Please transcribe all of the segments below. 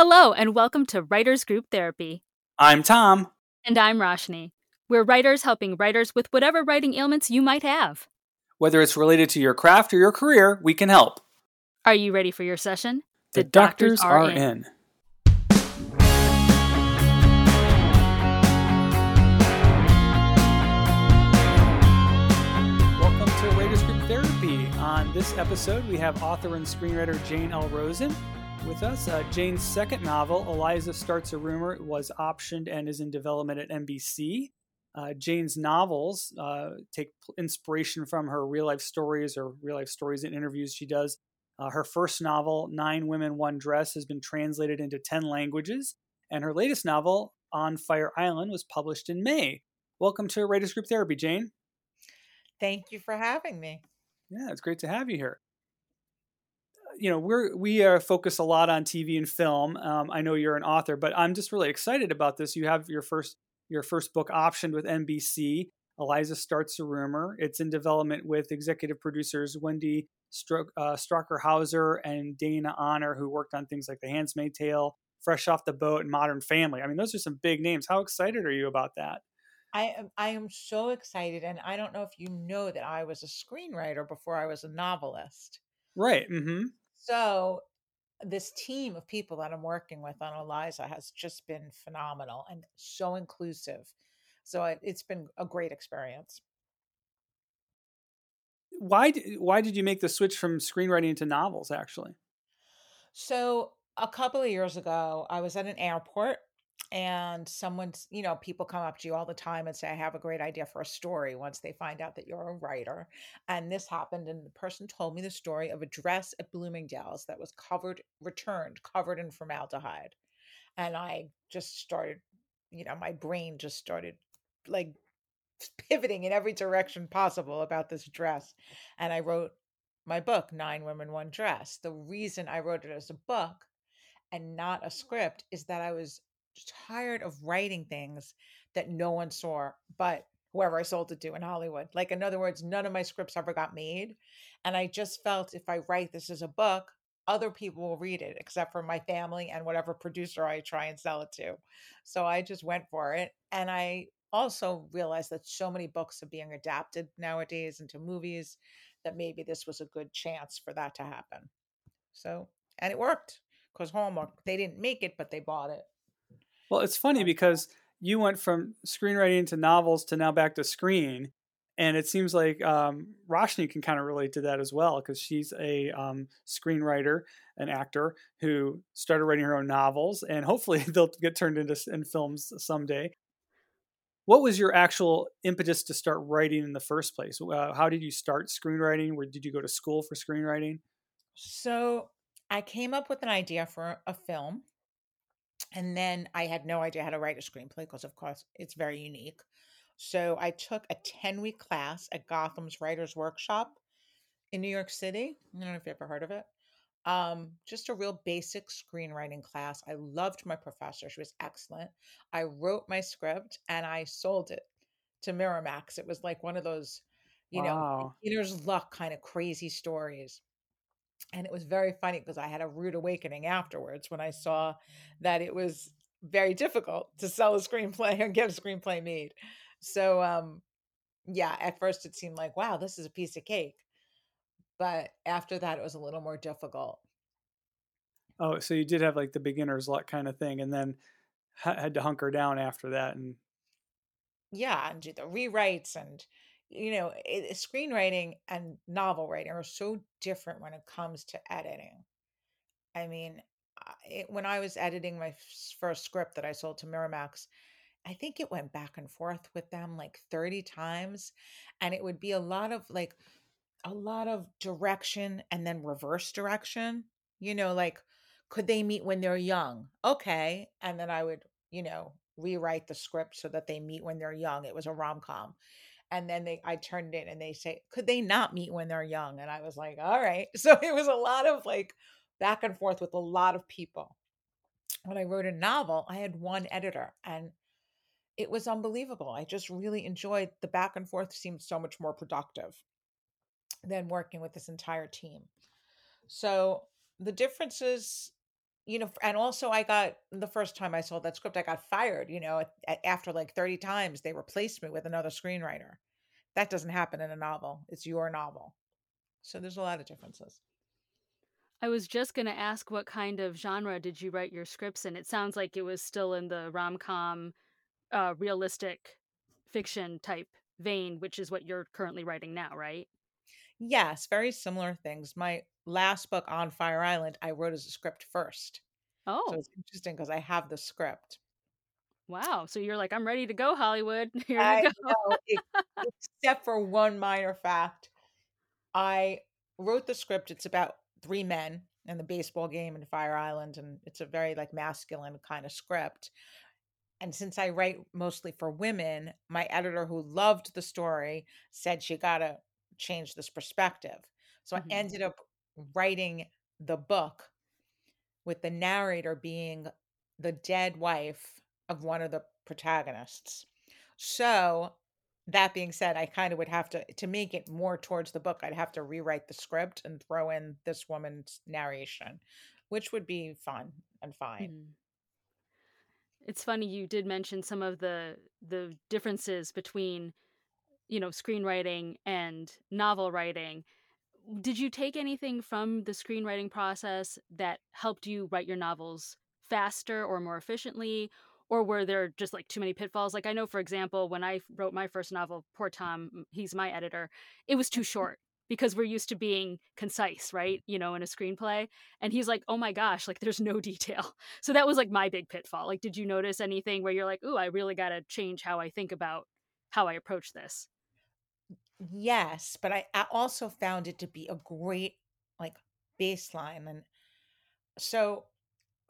Hello, and welcome to Writers Group Therapy. I'm Tom. And I'm Roshni. We're writers helping writers with whatever writing ailments you might have. Whether it's related to your craft or your career, we can help. Are you ready for your session? The, the doctors, doctors, are, are in. in. Welcome to Writers Group Therapy. On this episode, we have author and screenwriter Jane L. Rosen with us. Uh, Jane's second novel, Eliza Starts a Rumor, was optioned and is in development at NBC. Uh, Jane's novels uh, take inspiration from her real life stories or real life stories and interviews she does. Uh, her first novel, Nine Women, One Dress, has been translated into 10 languages. And her latest novel, On Fire Island, was published in May. Welcome to Writers Group Therapy, Jane. Thank you for having me. Yeah, it's great to have you here you know we're we uh, focus a lot on TV and film. Um, I know you're an author, but I'm just really excited about this. You have your first your first book optioned with NBC. Eliza starts a rumor. It's in development with executive producers Wendy Stro- uh, Hauser and Dana Honor, who worked on things like The Handmaid's Tale, Fresh Off the Boat, and Modern Family. I mean, those are some big names. How excited are you about that? I am I am so excited, and I don't know if you know that I was a screenwriter before I was a novelist. Right. Mm-hmm. So this team of people that I'm working with on Eliza has just been phenomenal and so inclusive. So it, has been a great experience. Why why did you make the switch from screenwriting to novels actually? So a couple of years ago, I was at an airport and someone's you know people come up to you all the time and say i have a great idea for a story once they find out that you're a writer and this happened and the person told me the story of a dress at bloomingdale's that was covered returned covered in formaldehyde and i just started you know my brain just started like pivoting in every direction possible about this dress and i wrote my book nine women one dress. The reason i wrote it as a book and not a script is that i was tired of writing things that no one saw but whoever I sold it to in Hollywood. Like, in other words, none of my scripts ever got made. And I just felt if I write this as a book, other people will read it, except for my family and whatever producer I try and sell it to. So I just went for it. And I also realized that so many books are being adapted nowadays into movies that maybe this was a good chance for that to happen. So, and it worked because Hallmark, they didn't make it, but they bought it. Well, it's funny because you went from screenwriting to novels to now back to screen. And it seems like um, Roshni can kind of relate to that as well because she's a um, screenwriter, an actor who started writing her own novels, and hopefully they'll get turned into in films someday. What was your actual impetus to start writing in the first place? Uh, how did you start screenwriting? Where did you go to school for screenwriting? So I came up with an idea for a film and then I had no idea how to write a screenplay because, of course, it's very unique. So I took a 10 week class at Gotham's Writers Workshop in New York City. I don't know if you ever heard of it. Um, just a real basic screenwriting class. I loved my professor. She was excellent. I wrote my script and I sold it to Miramax. It was like one of those, you wow. know, beginner's luck kind of crazy stories and it was very funny because I had a rude awakening afterwards when I saw that it was very difficult to sell a screenplay and get a screenplay made. So um yeah, at first it seemed like, wow, this is a piece of cake. But after that it was a little more difficult. Oh, so you did have like the beginner's luck kind of thing and then had to hunker down after that and yeah, and do the rewrites and you know, it, screenwriting and novel writing are so different when it comes to editing. I mean, it, when I was editing my first script that I sold to Miramax, I think it went back and forth with them like 30 times. And it would be a lot of like, a lot of direction and then reverse direction. You know, like, could they meet when they're young? Okay. And then I would, you know, rewrite the script so that they meet when they're young. It was a rom com and then they i turned it and they say could they not meet when they're young? and i was like all right. So it was a lot of like back and forth with a lot of people. When i wrote a novel i had one editor and it was unbelievable. I just really enjoyed the back and forth seemed so much more productive than working with this entire team. So the differences you know, and also I got the first time I saw that script, I got fired, you know, after like 30 times they replaced me with another screenwriter. That doesn't happen in a novel. It's your novel. So there's a lot of differences. I was just going to ask what kind of genre did you write your scripts in? It sounds like it was still in the rom-com uh realistic fiction type vein, which is what you're currently writing now, right? Yes, very similar things. My last book on Fire Island, I wrote as a script first. So Oh, it's interesting because I have the script. wow. So you're like, I'm ready to go, Hollywood. Here I go. know, except for one minor fact. I wrote the script. It's about three men and the baseball game in Fire Island, and it's a very like masculine kind of script. And since I write mostly for women, my editor who loved the story said she got to change this perspective. So I Mhm. ended up writing the book with the narrator being the dead wife of one of the protagonists. So that being said, I kind of would have to to make it more towards the book, I'd have to rewrite the script and throw in this woman's narration, which would be fun and fine. Mhm. It's funny you did mention some of the the differences between, you know, screenwriting and novel writing. Did you take anything from the screenwriting process that helped you write your novels faster or more efficiently? Or were there just like too many pitfalls? Like, I know, for example, when I wrote my first novel, Poor Tom, he's my editor, it was too short because we're used to being concise, right? You know, in a screenplay. And he's like, oh my gosh, like there's no detail. So that was like my big pitfall. Like, did you notice anything where you're like, ooh, I really got to change how I think about how I approach this? Yes, but I, I also found it to be a great like baseline. And so,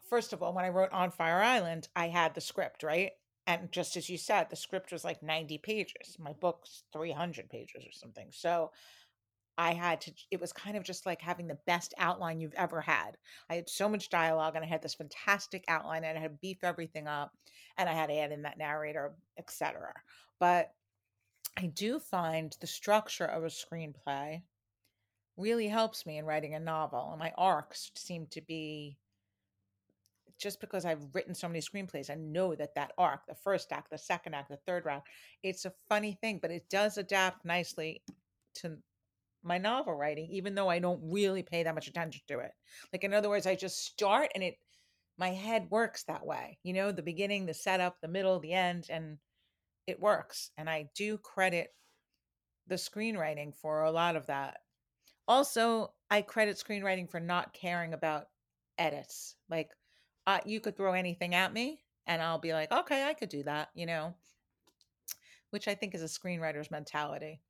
first of all, when I wrote On Fire Island, I had the script, right? And just as you said, the script was like 90 pages. My book's 300 pages or something. So I had to, it was kind of just like having the best outline you've ever had. I had so much dialogue and I had this fantastic outline and I had to beef everything up and I had to add in that narrator, etc. But I do find the structure of a screenplay really helps me in writing a novel. And my arcs seem to be just because I've written so many screenplays, I know that that arc, the first act, the second act, the third act, it's a funny thing, but it does adapt nicely to my novel writing, even though I don't really pay that much attention to it. Like, in other words, I just start and it, my head works that way, you know, the beginning, the setup, the middle, the end, and it works. And I do credit the screenwriting for a lot of that. Also, I credit screenwriting for not caring about edits. Like, uh, you could throw anything at me, and I'll be like, okay, I could do that, you know, which I think is a screenwriter's mentality.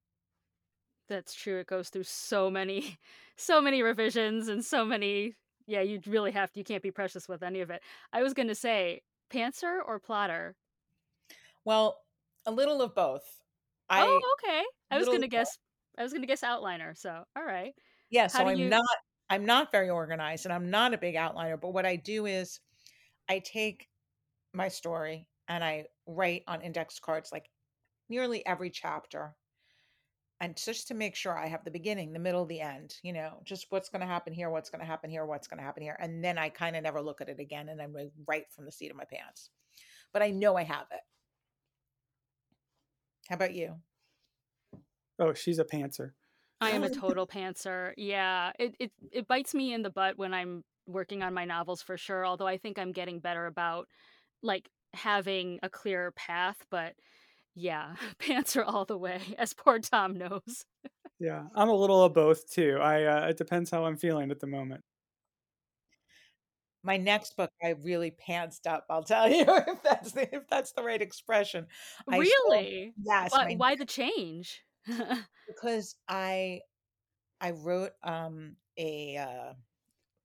That's true. It goes through so many, so many revisions and so many. Yeah, you really have to. You can't be precious with any of it. I was going to say, pantser or plotter? Well, a little of both. Oh, I okay. I was going to of both. guess. I was going to guess outliner. So, all right. Yeah, How so I'm you? not I'm not very organized and I'm not a big outliner, but what I do is I take my story and I write on index cards like nearly every chapter and just to make sure I have the beginning, the middle, the end, you know, just what's going to happen here, what's going to happen here, what's going to happen here. And then I kind of never look at it again and I'm right from the seat of my pants. But I know I have it. How about you? Oh, she's a pantser. I am a total pantser. Yeah, it, it it bites me in the butt when I'm working on my novels for sure. Although I think I'm getting better about like having a clear path. But yeah, pantser all the way, as poor Tom knows. Yeah, I'm a little of both too. I uh, it depends how I'm feeling at the moment. My next book, I really pantsed up, I'll tell you if that's the if that's the right expression. I still Really? yes, Why? Why the change? because I I wrote um a uh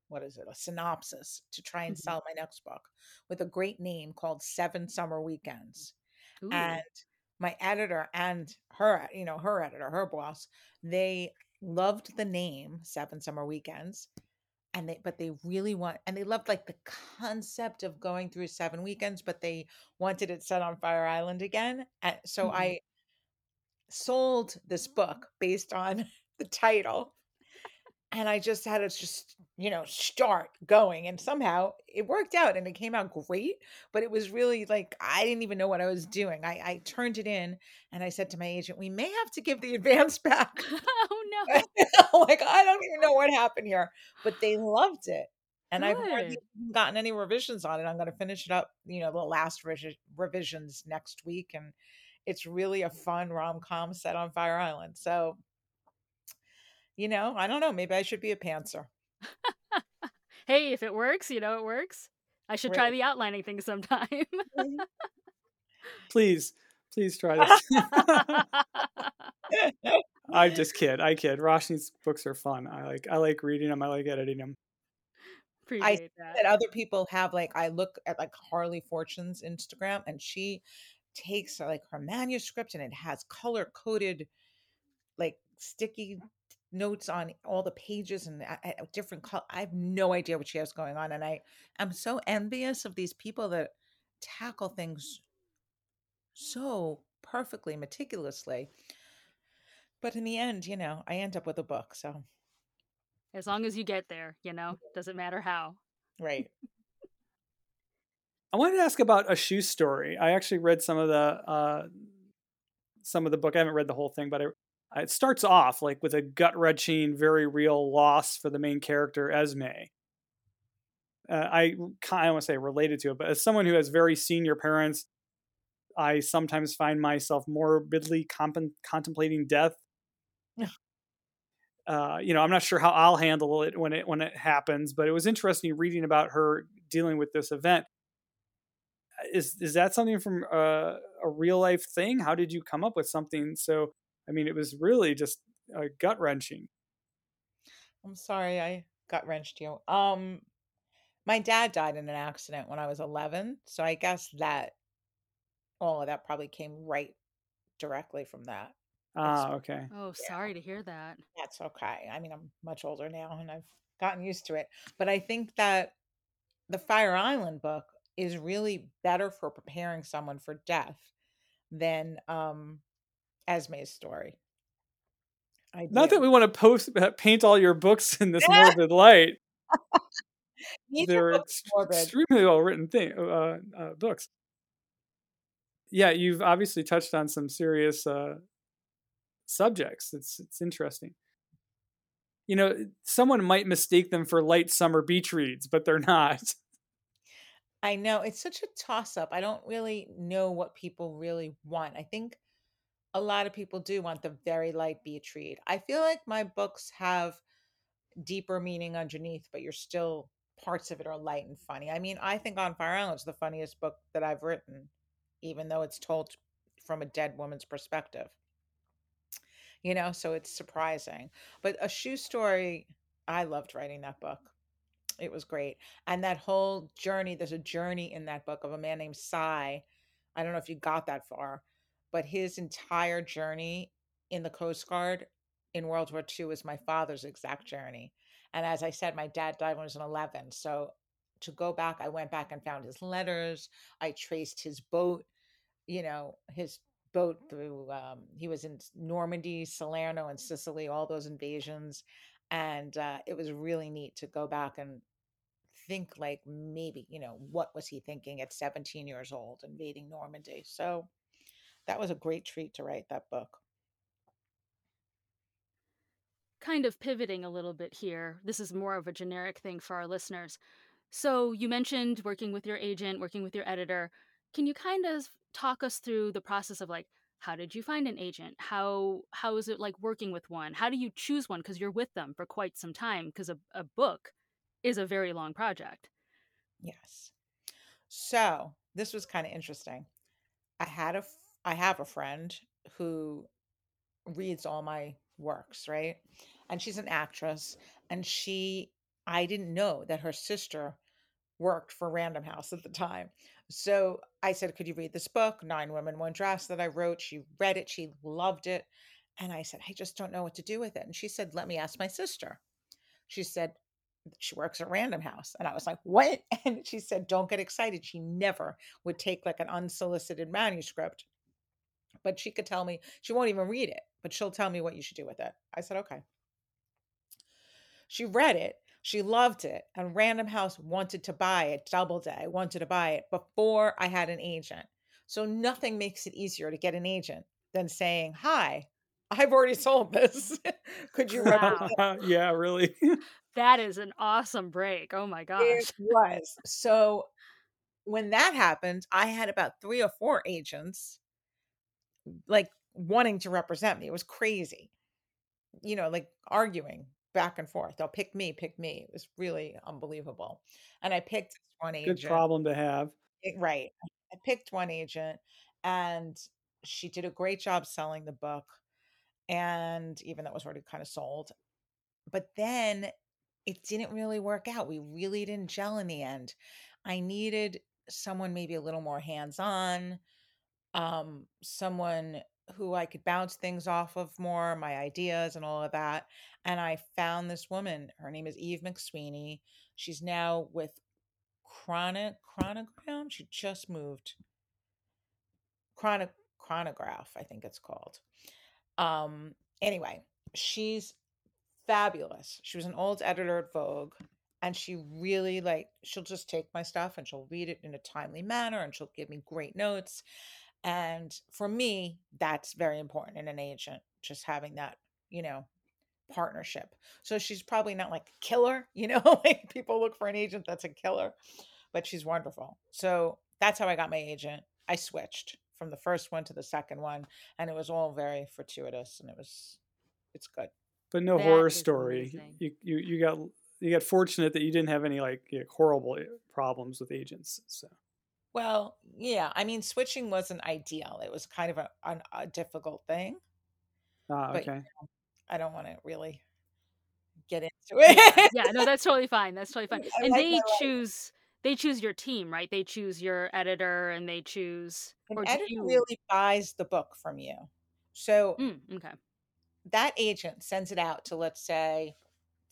what is it, a synopsis to try and Mhm. sell my next book with a great name called Seven Summer Weekends. Ooh. And my editor and her, you know, her editor, her boss, they loved the name Seven Summer Weekends and they but they really want and they loved like the concept of going through seven weekends but they wanted it set on fire island again and so Mhm. i sold this book based on the title and I just had to just, you know, start going. And somehow it worked out and it came out great. But it was really like I didn't even know what I was doing. I, I turned it in and I said to my agent, we may have to give the advance back. oh no. like, I don't even know what happened here. But they loved it. And I've hardly gotten any revisions on it. I'm going to finish it up, you know, the last revi- revisions next week. And it's really a fun rom com set on Fire Island. So, you know, I don't know. Maybe I should be a pantser. Hey, if it works, you know it works. I should try the outlining thing sometime. Mhm. Please, please try this. I just kid. I kid. Roshni's books are fun. I like. I like reading them. I like editing them. Appreciate that that. other people have like I look at like Harley Fortune's Instagram and she takes like her manuscript and it has color coded like sticky notes on all the pages and a- a- different color. I have no idea what she has going on and I am so envious of these people that tackle things so perfectly meticulously. But in the end, you know, I end up with a book, so As long as you get there, you know, doesn't matter how. right. I wanted to ask about a shoe story. I actually read some of the uh, some of the book. I haven't read the whole thing, but it, it starts off like with a gut wrenching, very real loss for the main character Esme. Uh, I kind of want to say related to it, but as someone who has very senior parents, I sometimes find myself morbidly comp- contemplating death. Uh, you know, I'm not sure how I'll handle it when it when it happens, but it was interesting reading about her dealing with this event is is that something from a, a real life thing? How did you come up with something so? I mean, it was really just uh, gut wrenching. I'm sorry I gut wrenched you. Um my dad died in an accident when I was 11, so I guess that all of that probably came right directly from that. It's Ah, okay. Oh, yeah, sorry to hear that. that's okay. I mean, I'm much older now and I've gotten used to it. But I think that the Fire Island book is really better for preparing someone for death than um Esme's story. I Not that we want to post uh, paint all your books in this morbid light. They're extremely well written thing uh, uh, books. Yeah, you've obviously touched on some serious uh, subjects. It's it's interesting. You know, someone might mistake them for light summer beach reads, but they're not. I know it's such a toss up. I don't really know what people really want. I think a lot of people do want the very light beach read. I feel like my books have deeper meaning underneath, but you're still parts of it are light and funny. I mean, I think On Fire Island is the funniest book that I've written, even though it's told from a dead woman's perspective. You know, so it's surprising. But a shoe story, I loved writing that book. It was great. And that whole journey, there's a journey in that book of a man named Cy. I don't know if you got that far, but his entire journey in the Coast Guard in World War II was my father's exact journey. And as I said, my dad died when I was 11. So to go back, I went back and found his letters. I traced his boat, you know, his boat through, um, he was in Normandy, Salerno, and Sicily, all those invasions and uh, it was really neat to go back and think like maybe you know what was he thinking at 17 years old invading normandy so that was a great treat to write that book Kind of pivoting a little bit here. This is more of a generic thing for our listeners. So, you mentioned working with your agent, working with your editor. Can you kind of talk us through the process of like how did you find an agent? How how is it like working with one? How do you choose one because you're with them for quite some time because a, a book is a very long project. yes so this was kind of interesting i had a i have a friend who reads all my works right and she's an actress and she i didn't know that her sister worked for Random House at the time. So I said, Could you read this book, Nine Women, One Dress, that I wrote? She read it, she loved it. And I said, I just don't know what to do with it. And she said, Let me ask my sister. She said, She works at Random House. And I was like, What? And she said, Don't get excited. She never would take like an unsolicited manuscript, but she could tell me, she won't even read it, but she'll tell me what you should do with it. I said, Okay. She read it, she loved it, and Random House wanted to buy it, Doubleday wanted to buy it before I had an agent. So nothing makes it easier to get an agent than saying, "Hi, I've already sold this. Could you? Wow. yeah, really. That is an awesome break. Oh my gosh. It was. So when that happened, I had about 3 or 4 agents like wanting to represent me. It was crazy. You know, like arguing back and forth. They'll pick me, pick me. It was really unbelievable. And I picked one Good agent. problem to have. It- right. I picked one agent and she did a great job selling the book. And even though it was already kind of sold, but then it didn't really work out. We really didn't gel in the end. I needed someone maybe a little more hands on, um, someone who I could bounce things off of more, my ideas and all of that. And I found this woman. Her name is Eve MacSweeney. She's now with Chronic Chronogram. She just moved. Chronic Chronograph, I think it's called. Um, anyway, she's fabulous. She was an old editor at Vogue and she really like she'll just take my stuff and she'll read it in a timely manner and she'll give me great notes. And for me, that's very important in an agent, just having that, you know, partnership. So she's probably not like a killer, you know, like people look for an agent that's a killer, but she's wonderful. So that's how I got my agent. I switched from the first one to the second one and it was all very fortuitous and it was it's good. But no That horror story. amazing. You, you you got you got fortunate that you didn't have any like you know, horrible eh, problems with agents. So Well, yeah, I mean switching wasn't ideal. It was kind of a, an, a difficult thing, ah, but okay. I don't want to really get into it. Yeah, no, that's totally fine. That's totally fine. I And like they life. choose they choose your team, right? They choose your editor and they choose An or editor you really buys the book from you. So Mm, okay. that agent sends it out to let's say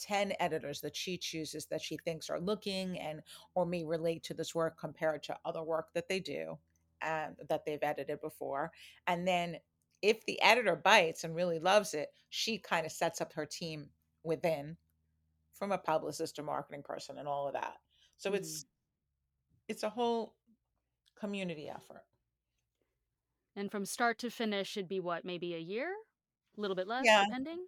10 editors that she chooses that she thinks are looking and or may relate to this work compared to other work that they do and that they've edited before and then if the editor bites and really loves it she kind of sets up her team within from a publicist or marketing person and all of that so Mhm. it's it's a whole community effort And from start to finish it'd be what, maybe a year? A little bit less yeah depending?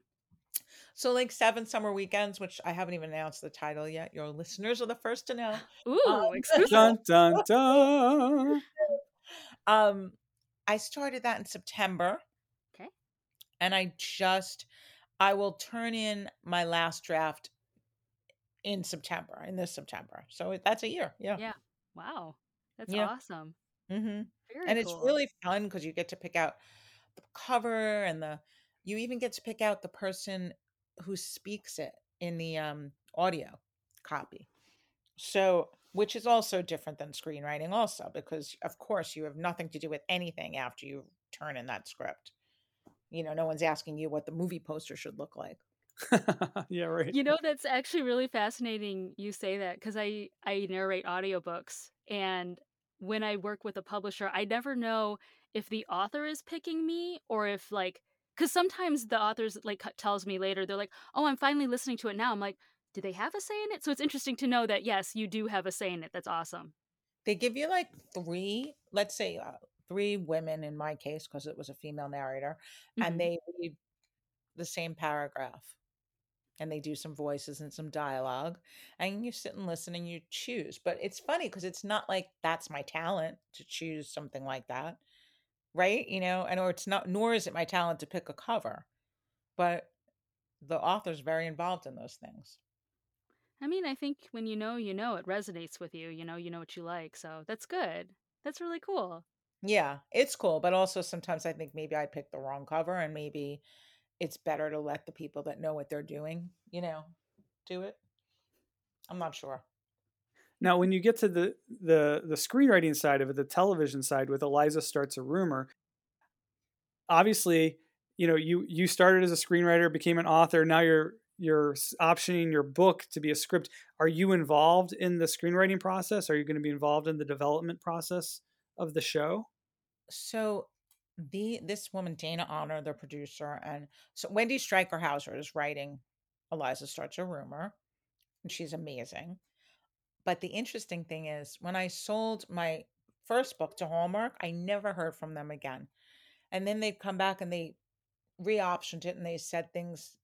So like seven summer weekends which i haven't even announced the title yet your listeners are the first to know um, Ooh, exclusive. Dun dun dun. Um, I started that in September. Okay. And I just, I will turn in my last draft in September, in this September. So that's a year. Yeah. Yeah. Wow. That's Yeah. awesome. hmm Very And it's really fun because you get to pick out the cover and the, you even get to pick out the person who speaks it in the um, audio copy. So, which is also different than screenwriting, also, because of course you have nothing to do with anything after you turn in that script. You know, no one's asking you what the movie poster should look like. yeah, right. You know, that's actually really fascinating you say that because I I narrate audiobooks and when I work with a publisher, I never know if the author is picking me or if like because sometimes the authors like tells me later they're like, "Oh, I'm finally listening to it now." I'm like, "Do they have a say in it?" So it's interesting to know that yes, you do have a say in it. That's awesome. They give you like three, let's say uh, three women in my case, because it was a female narrator, and Mhm. they read the same paragraph. And they do some voices and some dialogue, and you sit and listen and you choose. But it's funny because it's not like that's my talent to choose something like that, right? You know, and or it's not, nor is it my talent to pick a cover, but the author's very involved in those things. I mean, I think when you know, you know, it resonates with you. You know, you know what you like. So that's good. That's really cool. Yeah, it's cool, but also sometimes I think maybe I picked the wrong cover and maybe it's better to let the people that know what they're doing, you know, do it. I'm not sure. Now, when you get to the the the screenwriting side of it, the television side with Eliza starts a rumor. Obviously, you know you you started as a screenwriter, became an author. Now you're you're optioning your book to be a script. Are you involved in the screenwriting process? Are you going to be involved in the development process of the show? So the this woman Dana Honor, the producer, and so Wendy Straker Hauser is writing Eliza Starts a Rumor, and she's amazing. But the interesting thing is, when I sold my first book to Hallmark, I never heard from them again. And then they'd come back and they re-optioned it and they said things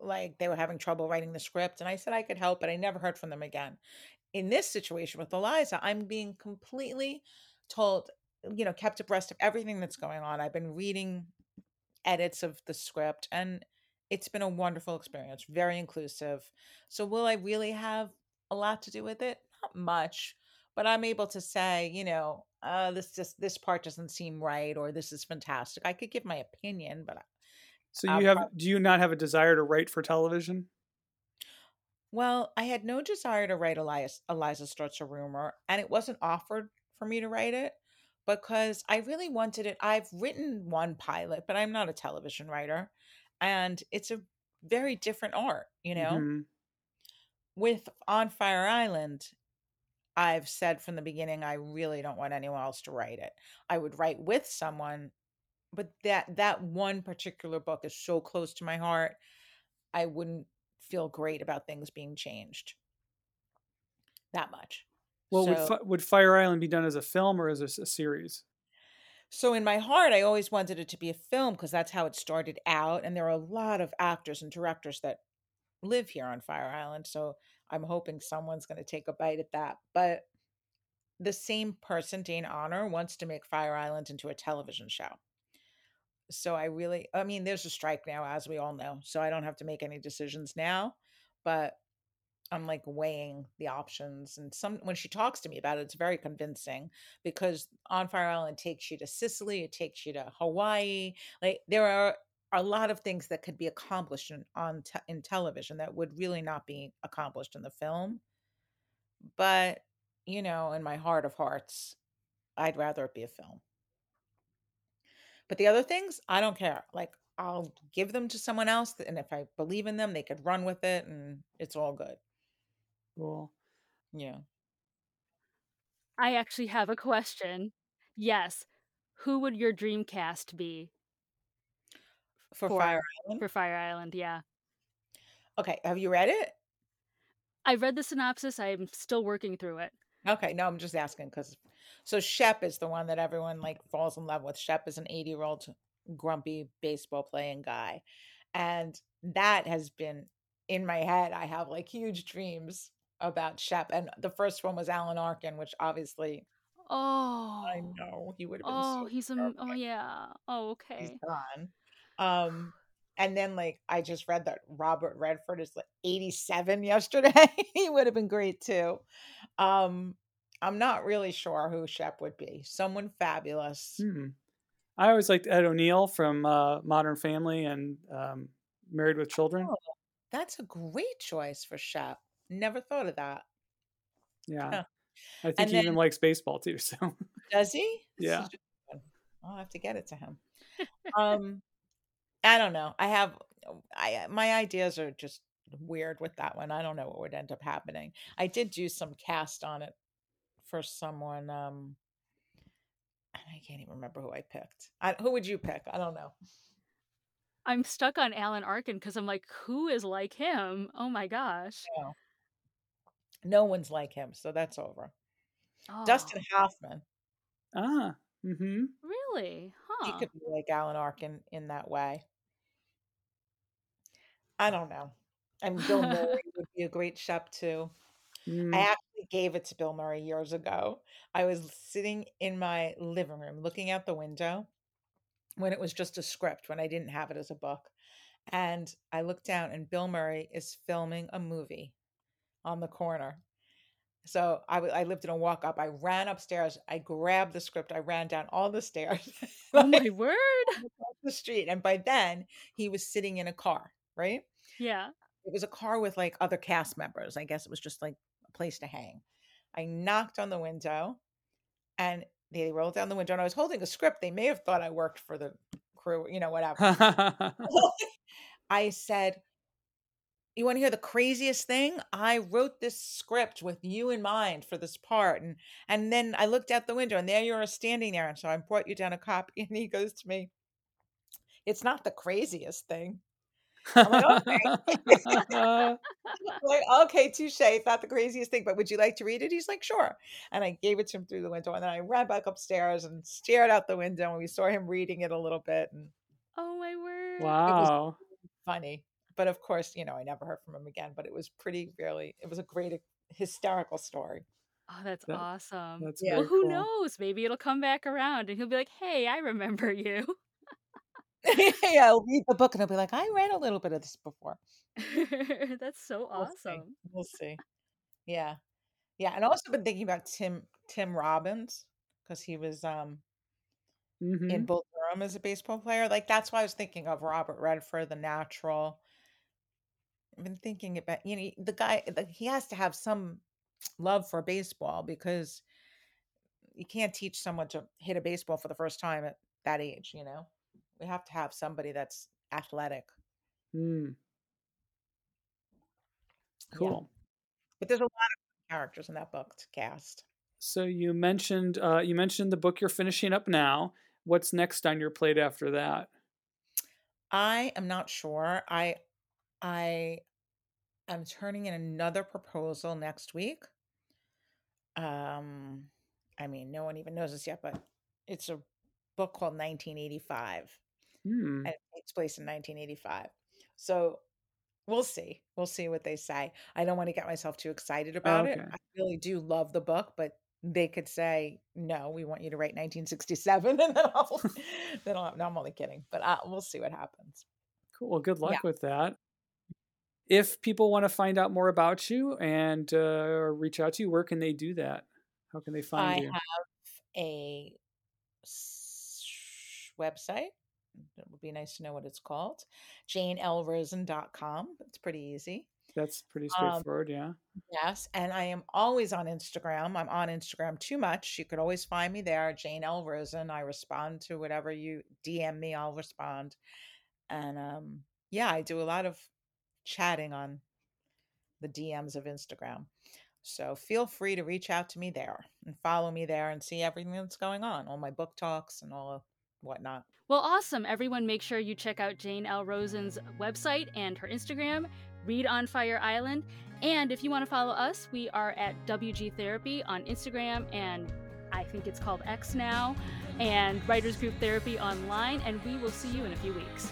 like they were having trouble writing the script. And I said I could help, but I never heard from them again. In this situation with Eliza, I'm being completely told, you know, kept abreast of everything that's going on. I've been reading edits of the script and it's been a wonderful experience, very inclusive. So, will I really have a lot to do with it? Not much, but I'm able to say, you know, uh, this just this part doesn't seem right, or this is fantastic. I could give my opinion, but So I'll you have prob- do you not have a desire to write for television? well, I had no desire to write Elias, Eliza starts a rumor, and it wasn't offered for me to write it because I really wanted it. I've written one pilot, but I'm not a television writer, and it's a very different art, you know. Mhm. With On Fire Island, I've said from the beginning I really don't want anyone else to write it. I would write with someone, but that that one particular book is so close to my heart, I wouldn't feel great about things being changed that much. Well, would So Fi- would Fire Island be done as a film or as a series? so in my heart I always wanted it to be a film because that's how it started out and there are a lot of actors and directors that live here on Fire Island, so I'm hoping someone's going to take a bite at that. But the same person, Dana Honor, wants to make Fire Island into a television show. So I really, I mean, there's a strike now, as we all know. So I don't have to make any decisions now, but I'm like weighing the options. And some, when she talks to me about it, it's very convincing because On Fire Island takes you to Sicily, it takes you to Hawaii. Like there are a lot of things that could be accomplished in, on te- in television that would really not be accomplished in the film. But you know, in my heart of hearts, I'd rather it be a film. But the other things, I don't care. Like I'll give them to someone else, and if I believe in them, they could run with it, and it's all good. Cool. Yeah. I actually have a question. Yes. Who would your dream cast be For for Fire Island. for Fire Island? Yeah. Okay, have you read it? I read the synopsis. I'm still working through it. Okay, no, I'm just asking because so Shep is the one that everyone like falls in love with. Shep is an 80 year old grumpy baseball playing guy, and that has been in my head. I have like huge dreams about Shep, and the first one was Alan Arkin, which obviously Oh. I know he would have been Oh, so he's a oh yeah. Oh, He's okay. gone. Um, and then like I just read that Robert Redford is like 87 yesterday. he would have been great too. Um, I'm not really sure who Shep would be. Someone fabulous. Hmm. I always liked Ed O'Neill from uh, Modern Family and um, Married with Children. Oh, that's a great choice for Shep. Never thought of that. Yeah, Huh. I think And he even likes baseball too. So Does he? This Yeah. is just fun. I'll have to get it to him. um, I don't know. I have I my ideas are just weird with that one. I don't know what would end up happening. I did do some cast on it for someone. Um, and I can't even remember who I picked. I, who would you pick? I don't know. I'm stuck on Alan Arkin because I'm like, who is like him? Oh my gosh. No one's like him, so that's over. Oh, Dustin Hoffman. ah, mm-hmm. Really? Huh. He could be like Alan Arkin in that way. I don't know. And Bill Murray would be a great Shep too. Mm. I actually gave it to Bill Murray years ago. I was sitting in my living room looking out the window when it was just a script, when I didn't have it as a book. And I looked down, and Bill Murray is filming a movie on the corner. So I, w- I lived in a walk up. I ran upstairs. I grabbed the script. I ran down all the stairs Oh like, my word. the street. And by then, he was sitting in a car, right? Yeah. It was a car with like other cast members. I guess it was just like a place to hang. I knocked on the window and they rolled down the window and I was holding a script. They may have thought I worked for the crew, you know, whatever. I said, You want to hear the craziest thing? I wrote this script with you in mind for this part. And and then I looked out the window and there you are standing there. And so I brought you down a copy. And he goes to me, It's not the craziest thing. I'm like, okay. like, okay, touche. It's not the craziest thing, but would you like to read it? He's like, sure. And I gave it to him through the window, and then I ran back upstairs and stared out the window, and we saw him reading it a little bit, and Oh my word. wow. funny. But of course, you know, I never heard from him again. But it was pretty really, it was a great hysterical story. Oh, that's That- awesome. That's Yeah. well, who cool. knows? Maybe it'll come back around and he'll be like, "Hey, I remember you." yeah, I'll read the book and I'll be like, I read a little bit of this before. that's so We'll see. awesome. We'll see. Yeah. Yeah. And also been thinking about Tim Tim Robbins because he was um Mhm. in Bull Durham as a baseball player. Like that's why I was thinking of Robert Redford, the natural. I've been thinking about you know the guy. the- He has to have some love for baseball because you can't teach someone to hit a baseball for the first time at that age. You know, we have to have somebody that's athletic. Mm, Yeah. cool. But there's a lot of characters in that book to cast. So you mentioned uh, you mentioned the book you're finishing up now. What's next on your plate after that? I am not sure. I I am turning in another proposal next week. Um, I mean, no one even knows this yet, but it's a book called 1985, Hmm. and it takes place in 1985. So we'll see. We'll see what they say. I don't want to get myself too excited about it. Okay. I really do love the book, but they could say, "No, we want you to write 1967," and then I'll, then I'll, no, I'm only kidding, but uh, we'll see what happens. Cool. Well, good luck Yeah. with that. If people want to find out more about you and uh, reach out to you, where can they do that? How can they find I you? I have a website. It would be nice to know what it's called. JaneLRosen.com. It's pretty easy. That's pretty Um, straightforward. yeah. Yes. And I am always on Instagram. I'm on Instagram too much. You could always find me there, Jane L. Rosen. I respond to whatever you DM me, I'll respond. And um, yeah, I do a lot of chatting on the DMs of Instagram. So feel free to reach out to me there and follow me there and see everything that's going on, all my book talks and all of whatnot. Well, awesome. Everyone, make sure you check out Jane L. Rosen's website and her Instagram, Read on Fire Island. And if you want to follow us, we are at WG Therapy on Instagram and I think it's called X now, and Writers Group Therapy online. And we will see you in a few weeks.